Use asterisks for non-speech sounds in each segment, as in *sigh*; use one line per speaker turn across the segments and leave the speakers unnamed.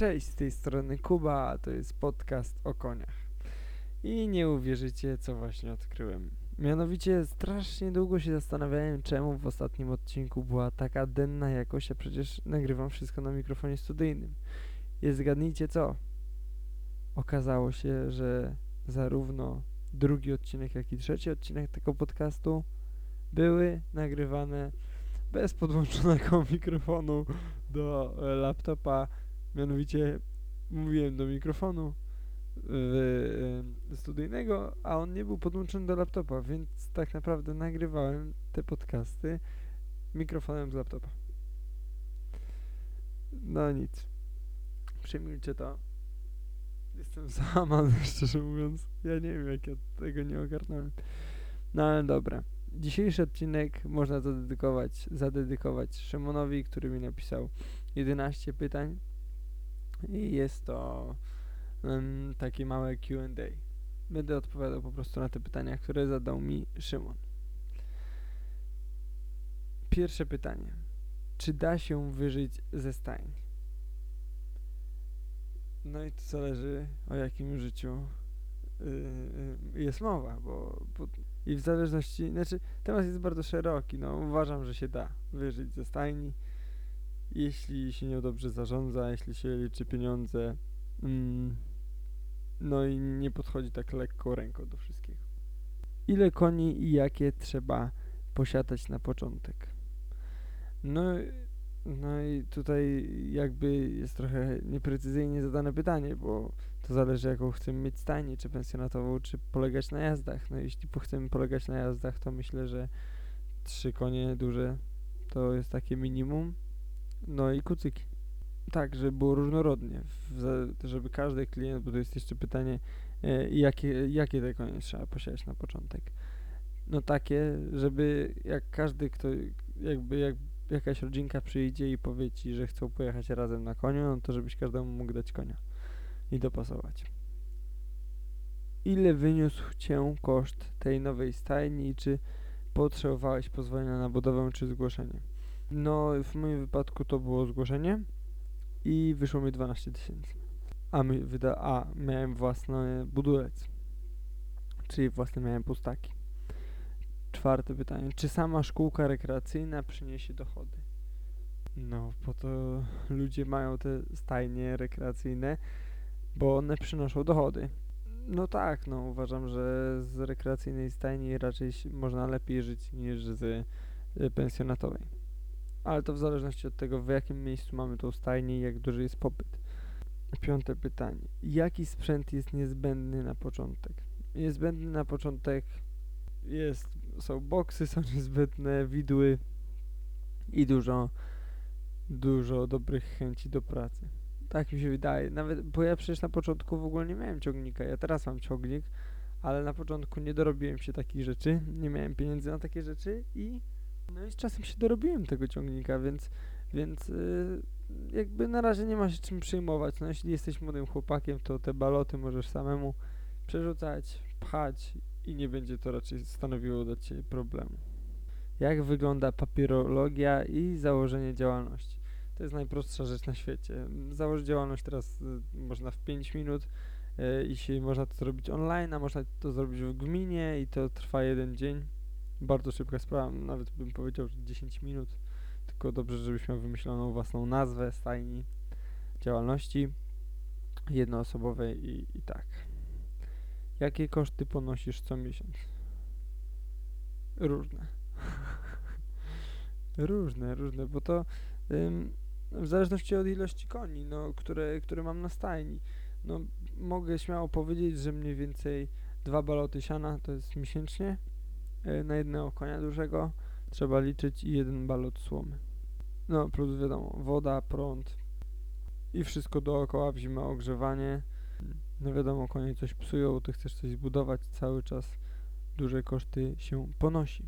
Cześć, z tej strony Kuba, to jest podcast o koniach. I nie uwierzycie, co właśnie odkryłem. Mianowicie strasznie długo się zastanawiałem, czemu w ostatnim odcinku była taka denna jakość, a przecież nagrywam wszystko na mikrofonie studyjnym. I zgadnijcie co? Okazało się, że zarówno drugi odcinek, jak i trzeci odcinek tego podcastu były nagrywane bez podłączonego *laughs* mikrofonu do e, laptopa. Mianowicie mówiłem do mikrofonu y, y, studyjnego, a on nie był podłączony do laptopa, więc tak naprawdę nagrywałem te podcasty mikrofonem z laptopa. No nic. Przyjmijcie to. Jestem *laughs* załamany, szczerze mówiąc. Ja nie wiem, jak ja tego nie ogarnąłem. No ale dobra. Dzisiejszy odcinek można zadedykować, zadedykować Szymonowi, który mi napisał 11 pytań i jest to um, takie małe Q&A. Będę odpowiadał po prostu na te pytania, które zadał mi Szymon. Pierwsze pytanie. Czy da się wyżyć ze stajni? No i to zależy o jakim życiu yy, jest mowa, bo, bo i w zależności, znaczy temat jest bardzo szeroki, no uważam, że się da wyżyć ze stajni, jeśli się nią dobrze zarządza, jeśli się liczy pieniądze, mm, no i nie podchodzi tak lekko ręką do wszystkiego. Ile koni i jakie trzeba posiadać na początek? No, no i tutaj jakby jest trochę nieprecyzyjnie zadane pytanie, bo to zależy jaką chcemy mieć stajnię, czy pensjonatową, czy polegać na jazdach. No jeśli chcemy polegać na jazdach, to myślę, że trzy konie duże to jest takie minimum. No i kucyki. Tak, żeby było różnorodnie, żeby każdy klient, bo to jest jeszcze pytanie, e, jakie, jakie te konie trzeba posiadać na początek. No takie, żeby jak każdy, kto jakby jak jakaś rodzinka przyjdzie i powie ci, że chcą pojechać razem na koniu, no to żebyś każdemu mógł dać konia i dopasować. Ile wyniósł Cię koszt tej nowej stajni i czy potrzebowałeś pozwolenia na budowę czy zgłoszenie? No, w moim wypadku to było zgłoszenie i wyszło mi 12 tysięcy. A, my, wyda a miałem własny budulec, czyli własne miałem pustaki. Czwarte pytanie. Czy sama szkółka rekreacyjna przyniesie dochody? No, po to ludzie mają te stajnie rekreacyjne, bo one przynoszą dochody. No tak, no uważam, że z rekreacyjnej stajni raczej można lepiej żyć niż z y, pensjonatowej. Ale to w zależności od tego, w jakim miejscu mamy tą stajnię i jak duży jest popyt. Piąte pytanie. Jaki sprzęt jest niezbędny na początek? Niezbędny na początek jest, są boksy, są niezbędne widły i dużo, dużo dobrych chęci do pracy. Tak mi się wydaje. Nawet, bo ja przecież na początku w ogóle nie miałem ciągnika. Ja teraz mam ciągnik, ale na początku nie dorobiłem się takich rzeczy. Nie miałem pieniędzy na takie rzeczy i no i z czasem się dorobiłem tego ciągnika, więc, więc yy, jakby na razie nie ma się czym przejmować. No jeśli jesteś młodym chłopakiem, to te baloty możesz samemu przerzucać, pchać i nie będzie to raczej stanowiło dla Ciebie problemu. Jak wygląda papierologia i założenie działalności? To jest najprostsza rzecz na świecie. Założyć działalność teraz y, można w 5 minut y, i się można to zrobić online, a można to zrobić w gminie i to trwa jeden dzień. Bardzo szybka sprawa, nawet bym powiedział, że 10 minut. Tylko dobrze, żebyś miał wymyśloną własną nazwę stajni działalności jednoosobowej i, i tak. Jakie koszty ponosisz co miesiąc? Różne. *laughs* różne, różne, bo to ym, w zależności od ilości koni, no, które, które mam na stajni. No, mogę śmiało powiedzieć, że mniej więcej dwa baloty siana to jest miesięcznie na jednego konia dużego trzeba liczyć i jeden balot słomy. No, plus wiadomo, woda, prąd i wszystko dookoła w zimę ogrzewanie. No wiadomo, konie coś psują, ty chcesz coś zbudować, cały czas duże koszty się ponosi.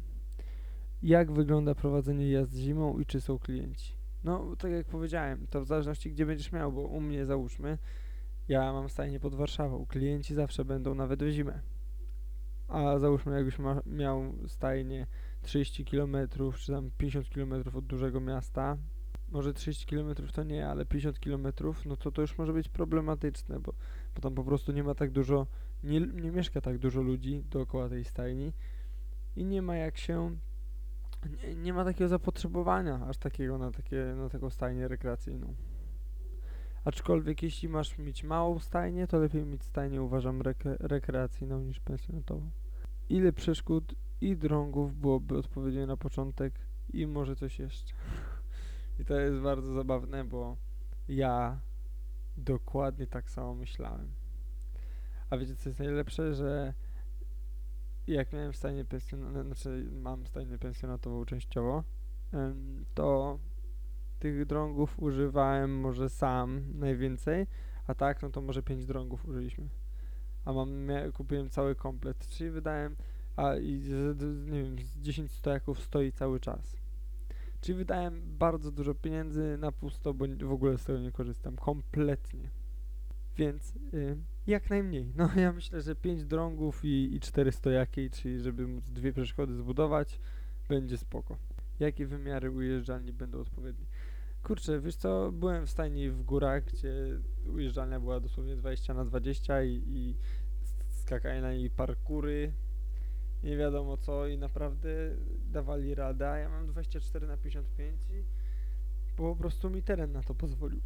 Jak wygląda prowadzenie jazd zimą i czy są klienci? No, tak jak powiedziałem, to w zależności gdzie będziesz miał, bo u mnie załóżmy, ja mam stajnię pod Warszawą, klienci zawsze będą nawet w zimę. A załóżmy, jakbyś ma, miał stajnię 30 km czy tam 50 km od dużego miasta, może 30 km to nie, ale 50 km, no to to już może być problematyczne, bo, bo tam po prostu nie ma tak dużo, nie, nie mieszka tak dużo ludzi dookoła tej stajni i nie ma jak się, nie, nie ma takiego zapotrzebowania aż takiego na, takie, na taką stajnię rekreacyjną. Aczkolwiek jeśli masz mieć małą stajnię, to lepiej mieć stajnię uważam rekre- rekreacyjną niż pensjonatową. Ile przeszkód i drągów byłoby odpowiednio na początek i może coś jeszcze. *laughs* I to jest bardzo zabawne, bo ja dokładnie tak samo myślałem. A wiecie co jest najlepsze, że jak miałem stajnię pensjonatową, znaczy mam stajnię pensjonatową częściowo, to tych drągów używałem może sam najwięcej, a tak no to może 5 drągów użyliśmy. A mam, kupiłem cały komplet, czyli wydałem, a i z, nie wiem, z 10 stojaków stoi cały czas. Czyli wydałem bardzo dużo pieniędzy na pusto, bo w ogóle z tego nie korzystam, kompletnie. Więc y, jak najmniej. No ja myślę, że 5 drągów i, i 4 stojaki, czyli żeby móc dwie przeszkody zbudować, będzie spoko. Jakie wymiary ujeżdżalni będą odpowiednie? Kurczę, wiesz co, byłem w stajni w górach, gdzie ujeżdżalnia była dosłownie 20 na 20 i, i skakanie na niej parkury, nie wiadomo co i naprawdę dawali radę, a ja mam 24 na 55 i po prostu mi teren na to pozwolił.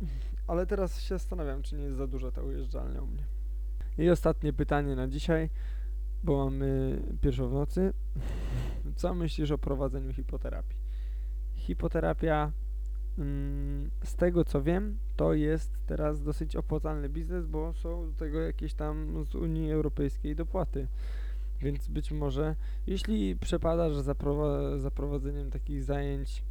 *laughs* Ale teraz się zastanawiam, czy nie jest za duża ta ujeżdżalnia u mnie. I ostatnie pytanie na dzisiaj, bo mamy pierwszą w nocy. *laughs* Co myślisz o prowadzeniu hipoterapii? Hipoterapia, z tego co wiem, to jest teraz dosyć opłacalny biznes, bo są do tego jakieś tam z Unii Europejskiej dopłaty. Więc być może, jeśli przepadasz za, prowa- za prowadzeniem takich zajęć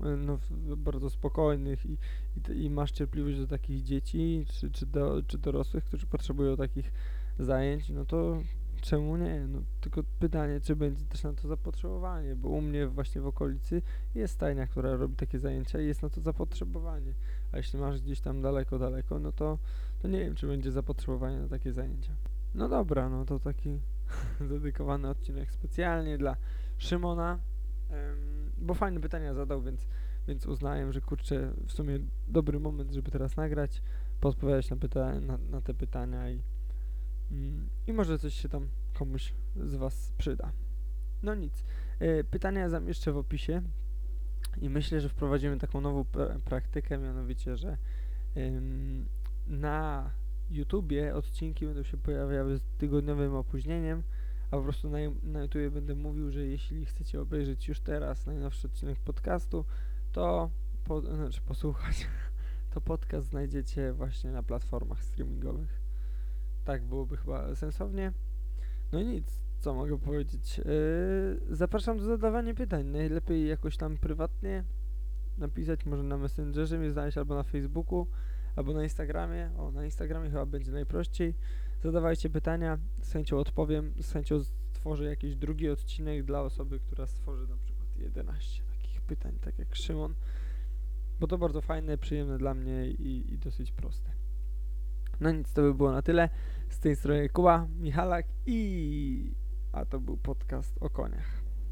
no, bardzo spokojnych i, i, i masz cierpliwość do takich dzieci czy, czy, do, czy dorosłych, którzy potrzebują takich zajęć, no to czemu nie? No, tylko pytanie, czy będzie też na to zapotrzebowanie, bo u mnie właśnie w okolicy jest stajnia, która robi takie zajęcia i jest na to zapotrzebowanie. A jeśli masz gdzieś tam daleko, daleko, no to, to nie wiem, czy będzie zapotrzebowanie na takie zajęcia. No dobra, no to taki *laughs* dedykowany odcinek specjalnie dla Szymona, em, bo fajne pytania zadał, więc, więc uznałem, że kurczę, w sumie dobry moment, żeby teraz nagrać, podpowiadać na, pyta- na, na te pytania i, i może coś się tam komuś z Was przyda. No nic, e, pytania zamieszczę w opisie i myślę, że wprowadzimy taką nową pra- praktykę, mianowicie, że em, na YouTubie odcinki będą się pojawiały z tygodniowym opóźnieniem, a po prostu na, na YouTubie będę mówił, że jeśli chcecie obejrzeć już teraz najnowszy odcinek podcastu, to po, znaczy posłuchać, *laughs* to podcast znajdziecie właśnie na platformach streamingowych. Tak byłoby chyba sensownie. No i nic, co mogę powiedzieć. Yy, zapraszam do zadawania pytań. Najlepiej jakoś tam prywatnie napisać, może na Messengerze mnie znaleźć albo na Facebooku albo na Instagramie. O, na Instagramie chyba będzie najprościej. Zadawajcie pytania, z chęcią odpowiem, z chęcią stworzę jakiś drugi odcinek dla osoby, która stworzy na przykład 11 takich pytań, tak jak Szymon. Bo to bardzo fajne, przyjemne dla mnie i, i dosyć proste. No nic, to by było na tyle. Z tej strony Kuba, Michalak i... A to był podcast o koniach.